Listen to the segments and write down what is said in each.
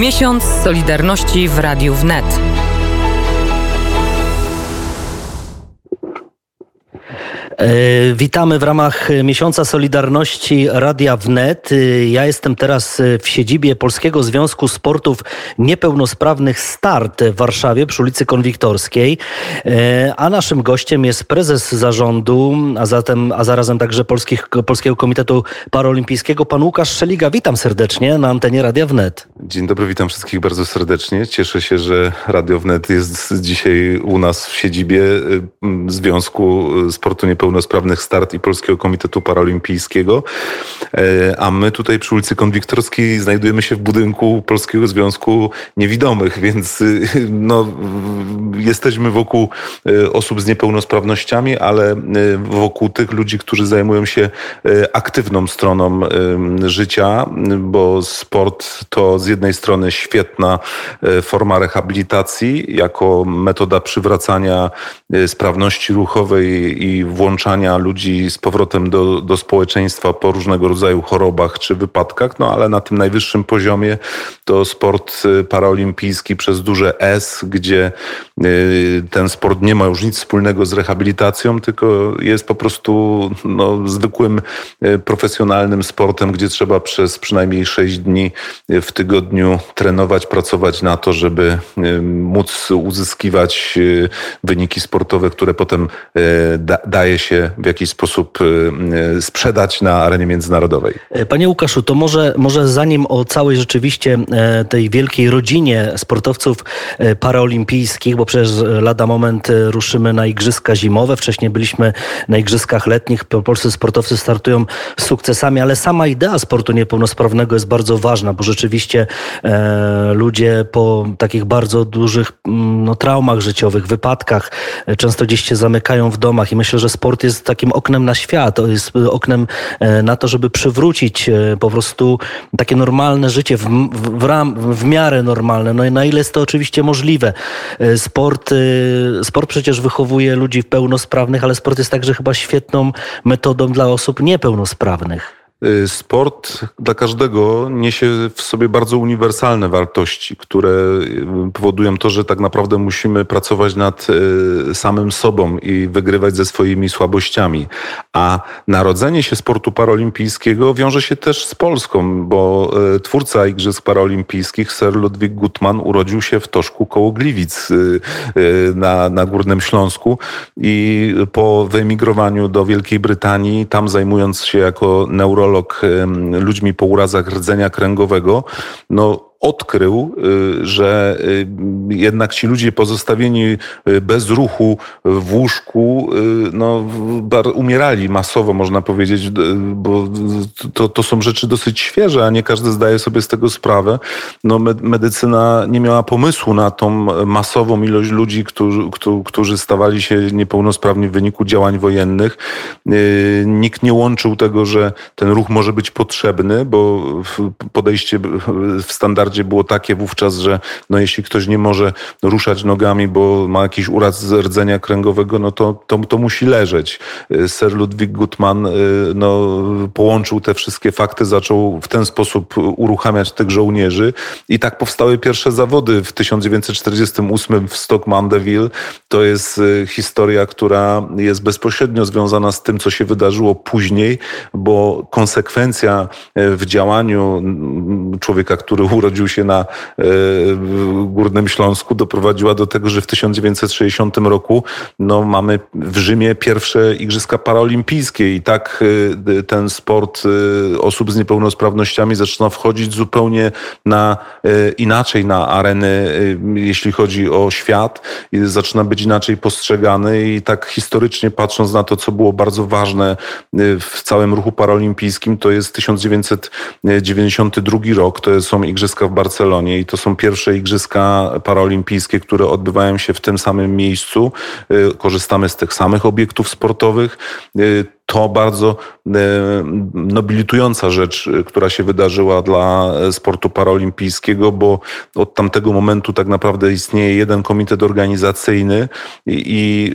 Miesiąc Solidarności w Radiu Wnet. Witamy w ramach miesiąca Solidarności Radia Wnet. E, ja jestem teraz w siedzibie Polskiego Związku Sportów Niepełnosprawnych Start w Warszawie przy ulicy Konwiktorskiej, e, a naszym gościem jest prezes zarządu, a zatem, a zarazem także Polskich, Polskiego Komitetu Paraolimpijskiego, pan Łukasz Szeliga. Witam serdecznie na antenie Radia Wnet. Dzień dobry, witam wszystkich bardzo serdecznie. Cieszę się, że Radio Wnet jest dzisiaj u nas w siedzibie Związku Sportu Niepełnosprawnych Niepełnosprawnych Start i Polskiego Komitetu Paralimpijskiego. E, a my tutaj przy ulicy Konwiktorskiej znajdujemy się w budynku Polskiego Związku Niewidomych, więc y, no, jesteśmy wokół y, osób z niepełnosprawnościami, ale y, wokół tych ludzi, którzy zajmują się aktywną stroną życia, bo sport to z jednej strony świetna forma rehabilitacji jako metoda przywracania sprawności ruchowej i włączenia włączania ludzi z powrotem do, do społeczeństwa po różnego rodzaju chorobach czy wypadkach, no ale na tym najwyższym poziomie to sport y, paraolimpijski przez duże S, gdzie y, ten sport nie ma już nic wspólnego z rehabilitacją, tylko jest po prostu no, zwykłym y, profesjonalnym sportem, gdzie trzeba przez przynajmniej 6 dni w tygodniu trenować, pracować na to, żeby móc uzyskiwać wyniki sportowe, które potem da, daje się w jakiś sposób y, y, sprzedać na arenie międzynarodowej. E, panie Łukaszu, to może, może zanim o całej rzeczywiście e, tej wielkiej rodzinie sportowców e, paraolimpijskich, bo przecież lada moment ruszymy na Igrzyska Zimowe, wcześniej byliśmy na Igrzyskach Letnich, polscy sportowcy startują z sukcesami, ale sama idea sportu niepełnosprawnego jest bardzo ważna, bo rzeczywiście ludzie po takich bardzo dużych mm, no, traumach życiowych, wypadkach często gdzieś się zamykają w domach i myślę, że sport sport jest takim oknem na świat, jest oknem e, na to, żeby przywrócić e, po prostu takie normalne życie, w, w, ram, w miarę normalne. No i na ile jest to oczywiście możliwe. E, sport, sport przecież wychowuje ludzi pełnosprawnych, ale sport jest także chyba świetną metodą dla osób niepełnosprawnych. Y, sport dla każdego niesie w sobie bardzo uniwersalne wartości, które y, powodują to, że tak naprawdę musimy pracować nad y, samym sobą i wygrywać ze swoimi słabościami. A narodzenie się sportu paraolimpijskiego wiąże się też z Polską, bo twórca Igrzysk Paraolimpijskich, Sir Ludwik Gutmann, urodził się w Toszku koło Gliwic na, na Górnym Śląsku i po wyemigrowaniu do Wielkiej Brytanii, tam zajmując się jako neurolog, ludźmi po urazach rdzenia kręgowego, no odkrył, y, że y, jednak ci ludzie pozostawieni y, bez ruchu w łóżku no, umierali masowo, można powiedzieć, bo to, to są rzeczy dosyć świeże, a nie każdy zdaje sobie z tego sprawę. No, medycyna nie miała pomysłu na tą masową ilość ludzi, którzy, którzy stawali się niepełnosprawni w wyniku działań wojennych. Nikt nie łączył tego, że ten ruch może być potrzebny, bo podejście w standardzie standardzie było takie wówczas, że no jeśli ktoś nie może ruszać nogami, bo ma jakiś uraz rdzenia kręgowego, no to, to, to musi leżeć. Y, Sir Ludwig Gutmann y, no, połączył te wszystkie fakty, zaczął w ten sposób uruchamiać tych żołnierzy i tak powstały pierwsze zawody w 1948 w Stock Mandeville. To jest y, historia, która jest bezpośrednio związana z tym, co się wydarzyło później, bo konsekwencja w działaniu człowieka, który urodził urodził się na e, Górnym Śląsku, doprowadziła do tego, że w 1960 roku no, mamy w Rzymie pierwsze Igrzyska Paraolimpijskie i tak e, ten sport e, osób z niepełnosprawnościami zaczyna wchodzić zupełnie na inaczej na areny, jeśli chodzi o świat. Zaczyna być inaczej postrzegany i tak historycznie patrząc na to, co było bardzo ważne w całym ruchu paraolimpijskim, to jest 1992 rok, to są Igrzyska w Barcelonie i to są pierwsze Igrzyska Paraolimpijskie, które odbywają się w tym samym miejscu. Y, korzystamy z tych samych obiektów sportowych. To bardzo e, nobilitująca rzecz, która się wydarzyła dla sportu paraolimpijskiego, bo od tamtego momentu tak naprawdę istnieje jeden komitet organizacyjny i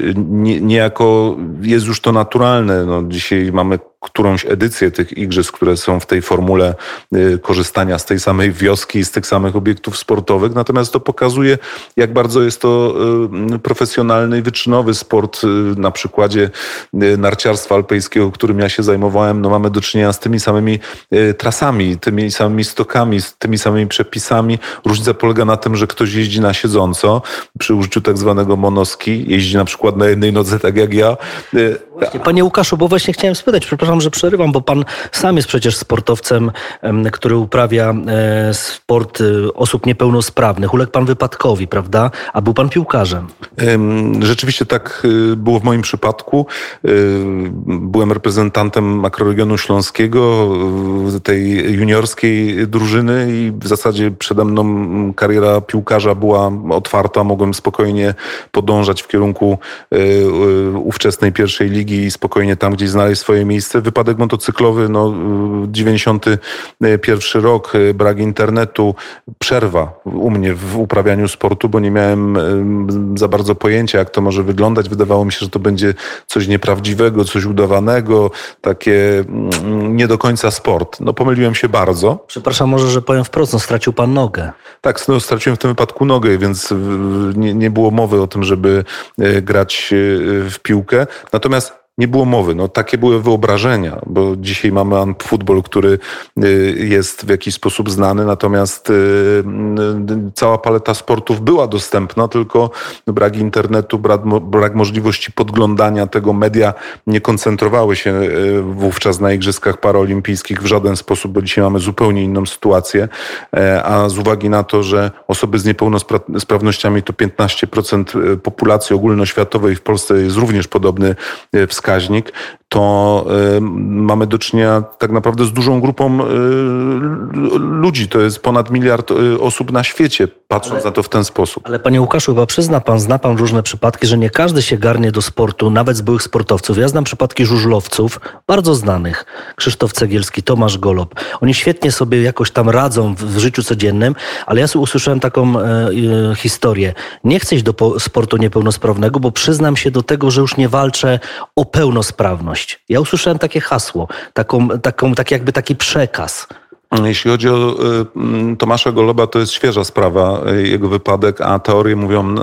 niejako jest już to naturalne. No, dzisiaj mamy którąś edycję tych igrzysk, które są w tej formule korzystania z tej samej wioski z tych samych obiektów sportowych. Natomiast to pokazuje, jak bardzo jest to profesjonalny i wyczynowy sport. Na przykładzie narciarstwa alpejskiego, którym ja się zajmowałem, no mamy do czynienia z tymi samymi trasami, tymi samymi stokami, z tymi samymi przepisami. Różnica polega na tym, że ktoś jeździ na siedząco przy użyciu tak zwanego monoski, jeździ na przykład na jednej nodze, tak jak ja. Właśnie, panie Łukaszu, bo właśnie chciałem spytać, przepraszam, że przerywam, bo pan sam jest przecież sportowcem, który uprawia e, sport e, osób niepełnosprawnych. Uległ pan wypadkowi, prawda? A był pan piłkarzem. Rzeczywiście tak e, było w moim przypadku. Byłem reprezentantem makroregionu śląskiego, tej juniorskiej drużyny i w zasadzie przede mną kariera piłkarza była otwarta. Mogłem spokojnie podążać w kierunku ówczesnej pierwszej ligi i spokojnie tam gdzieś znaleźć swoje miejsce wypadek motocyklowy, no 91 rok, brak internetu, przerwa u mnie w uprawianiu sportu, bo nie miałem za bardzo pojęcia, jak to może wyglądać. Wydawało mi się, że to będzie coś nieprawdziwego, coś udawanego, takie mm, nie do końca sport. No pomyliłem się bardzo. Przepraszam może, że powiem wprost, no, stracił pan nogę. Tak, no, straciłem w tym wypadku nogę, więc nie, nie było mowy o tym, żeby e, grać e, w piłkę. Natomiast nie było mowy. No, takie były wyobrażenia, bo dzisiaj mamy futbol, który y, jest w jakiś sposób znany, natomiast y, y, cała paleta sportów była dostępna, tylko brak internetu, brak, możliwości podglądania tego. Media nie koncentrowały się wówczas na Igrzyskach Paraolimpijskich w żaden sposób, bo dzisiaj mamy zupełnie inną sytuację, e, a z uwagi na to, że osoby z niepełnosprawnościami to 15% populacji ogólnoświatowej w Polsce jest również podobny wskaźnik, wskaźnik, to y, mamy do czynienia tak naprawdę z dużą grupą y, ludzi. To jest ponad miliard y, osób na świecie, patrząc ale, na to w ten sposób. Ale panie Łukaszu, chyba przyzna pan, zna pan różne przypadki, że nie każdy się garnie do sportu, nawet z byłych sportowców. Ja znam przypadki żużlowców, bardzo znanych. Krzysztof Cegielski, Tomasz Golob. Oni świetnie sobie jakoś tam radzą w, w życiu codziennym, ale ja usłyszałem taką e, e, historię. Nie chcę iść do sportu niepełnosprawnego, bo przyznam się do tego, że już nie walczę o pełnosprawność. Ja usłyszałem takie hasło, taką, taką, tak jakby taki przekaz. Jeśli chodzi o y, Tomasza Goloba, to jest świeża sprawa, y, jego wypadek, a teorie mówią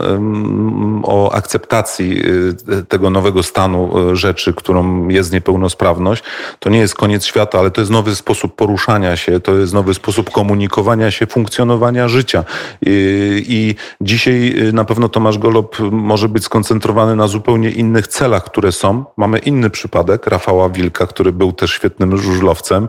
o akceptacji y, tego nowego stanu rzeczy, którą jest niepełnosprawność. To nie jest koniec świata, ale to jest nowy sposób poruszania się, to jest nowy sposób komunikowania się, funkcjonowania życia. I dzisiaj na pewno Tomasz Golob może być skoncentrowany na zupełnie innych celach, które są. Mamy inny przypadek, Rafała Wilka, który był też świetnym żużlowcem,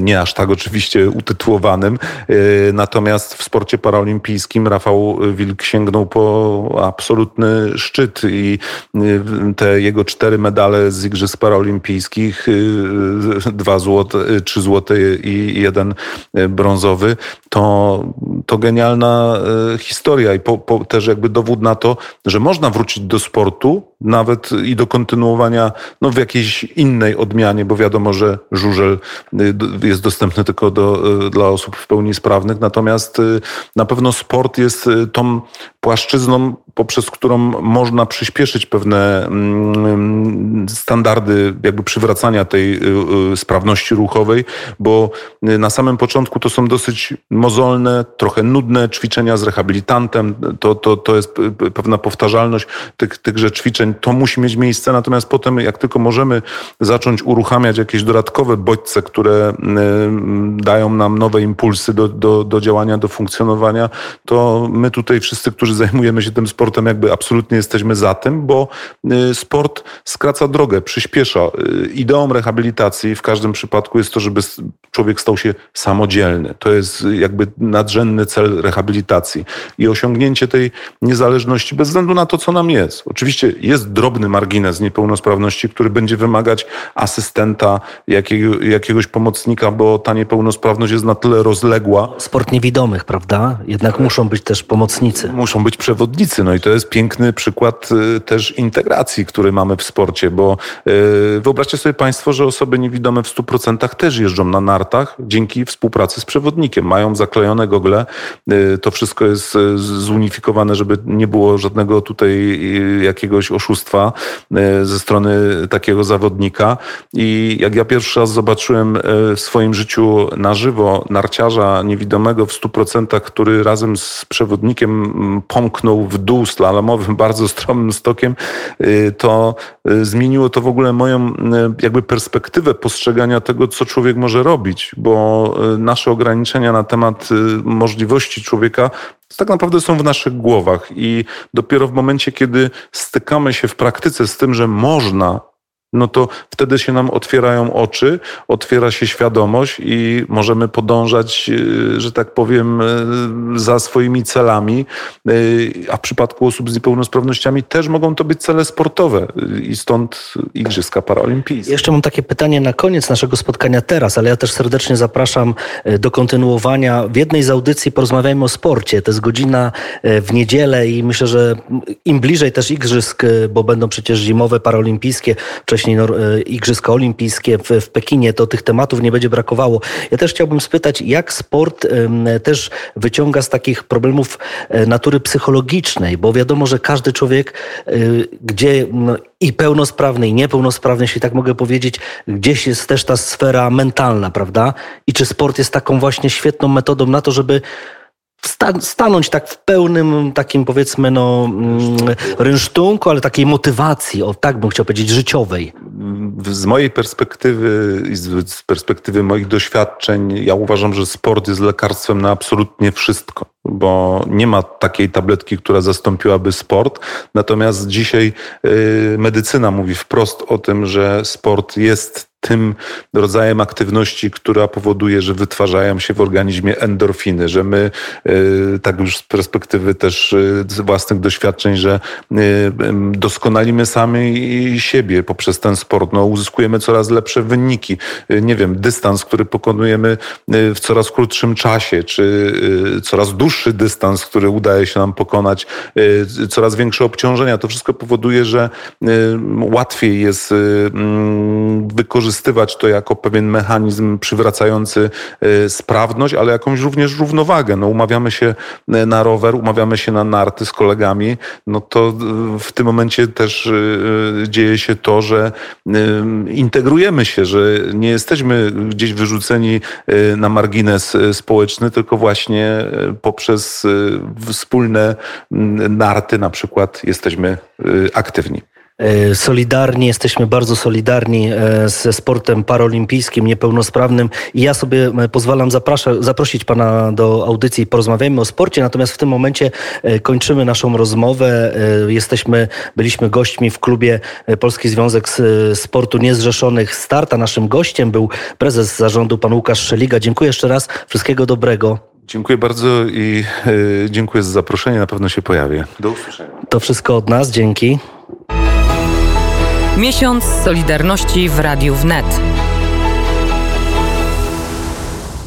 nie aż tak oczywiście oczywiście utytułowanym. E, natomiast w sporcie paraolimpijskim Rafał Wilk sięgnął po absolutny szczyt i e, te jego cztery medale z Igrzysk Paraolimpijskich, e, dwa złote, trzy złote i jeden brązowy, to, to genialna historia i po, po też jakby dowód na to, że można wrócić do sportu nawet i do kontynuowania no, w jakiejś innej odmianie, bo wiadomo, że żużel jest dostępny tylko do, y, dla osób w pełni sprawnych. Natomiast y, na pewno sport jest y, tą płaszczyzną, poprzez którą można przyspieszyć pewne mm, standardy jakby przywracania tej sprawności ruchowej, bo na samym początku to są dosyć mozolne, trochę nudne ćwiczenia z rehabilitantem. To, to, to jest pewna powtarzalność tych, tychże ćwiczeń. To musi mieć miejsce, natomiast potem jak tylko możemy zacząć uruchamiać jakieś dodatkowe bodźce, które dają nam nowe impulsy do, do, do działania, do funkcjonowania, to my tutaj wszyscy, którzy zajmujemy się tym sportem, jakby absolutnie jesteśmy za tym, bo y, sport skraca drogę, przyspiesza. Y, ideą rehabilitacji w każdym przypadku jest to, żeby człowiek stał się samodzielny. To jest jakby nadrzędny cel rehabilitacji i osiągnięcie tej niezależności bez względu na to, co nam jest. Oczywiście jest drobny margines niepełnosprawności, który będzie wymagać asystenta, jakiego, jakiegoś pomocnika, bo ta niepełnosprawność jest na tyle rozległa. Sport niewidomych, prawda? Jednak muszą być też pomocnicy. Muszą być przewodnicy. No i to jest piękny przykład y, też integracji, który mamy w sporcie, bo y, wyobraźcie sobie Państwo, że osoby niewidome w 100% też jeżdżą na nartach dzięki współpracy z przewodnikiem. Mają zaklejone gogle, y, to wszystko jest zunifikowane, żeby nie było żadnego tutaj jakiegoś oszustwa ze strony takiego zawodnika. I jak ja pierwszy raz zobaczyłem w swoim życiu na żywo narciarza niewidomego w 100%, który razem z przewodnikiem pomknął w dół slalomowym bardzo stromym stokiem, y, to y, zmieniło to w ogóle moją y, jakby perspektywę postrzegania tego, co człowiek może robić, bo nasze ograniczenia na temat możliwości człowieka tak naprawdę są w naszych głowach i dopiero w momencie, kiedy stykamy się w praktyce z tym, że można no to wtedy się nam otwierają oczy, otwiera się świadomość i możemy podążać, y, że tak powiem, y, za swoimi celami. Y, a w przypadku osób z niepełnosprawnościami też mogą to być cele sportowe i stąd Igrzyska Paraolimpijskie. Jeszcze mam takie pytanie na koniec naszego spotkania teraz, ale ja też serdecznie zapraszam do kontynuowania. W jednej z audycji porozmawiajmy o sporcie. To jest godzina w niedzielę i myślę, że im bliżej też Igrzysk, bo będą przecież zimowe, paraolimpijskie, wcześniej wcześniej no, Igrzyska Olimpijskie w, w Pekinie, to tych tematów nie będzie brakowało. Ja też chciałbym spytać, jak sport też wyciąga z takich problemów e, natury psychologicznej, bo wiadomo, że każdy człowiek, e, gdzie no, i pełnosprawny, i niepełnosprawny, jeśli tak mogę powiedzieć, gdzieś jest też ta sfera mentalna, prawda? I czy sport jest taką właśnie świetną metodą na to, żeby stanąć tak w pełnym takim powiedzmy no mm, rynsztunku, ale takiej motywacji, o tak bym chciał powiedzieć, życiowej. Z mojej perspektywy i z perspektywy moich doświadczeń, ja uważam, że sport jest lekarstwem na absolutnie wszystko, bo nie ma takiej tabletki, która zastąpiłaby sport. Natomiast dzisiaj y, medycyna mówi wprost o tym, że sport jest tym rodzajem aktywności, która powoduje, że wytwarzają się w organizmie endorfiny, że my, y, tak już z perspektywy też y, własnych doświadczeń, że y, doskonalimy sami siebie poprzez ten sport, no, uzyskujemy coraz lepsze wyniki. Nie wiem, dystans, który pokonujemy w coraz krótszym czasie, czy coraz dłuższy dystans, który udaje się nam pokonać, coraz większe obciążenia, to wszystko powoduje, że łatwiej jest wykorzystać wykorzystywać to jako pewien mechanizm przywracający e, sprawność, ale jakąś również równowagę. No, umawiamy się e, na rower, umawiamy się na narty z kolegami, no to e, w tym momencie też dzieje się to, że integrujemy się, że nie jesteśmy gdzieś wyrzuceni na margines społeczny, tylko właśnie poprzez wspólne narty na przykład jesteśmy aktywni. E, solidarni, jesteśmy bardzo solidarni e, ze sportem paralimpijskim, niepełnosprawnym i ja sobie e, pozwalam zaprosić Pana do audycji Porozmawiajmy o sporcie, natomiast w tym momencie kończymy naszą rozmowę. Jesteśmy, byliśmy gośćmi w klubie Polski Związek Sportu Niezrzeszonych Start, a naszym gościem był prezes zarządu Pan Łukasz Szeliga. Dziękuję jeszcze raz, wszystkiego dobrego. Dziękuję bardzo i dziękuję za zaproszenie. Na pewno się pojawię. Do usłyszenia. To wszystko od nas. Dzięki. Miesiąc Solidarności w Radiu Wnet.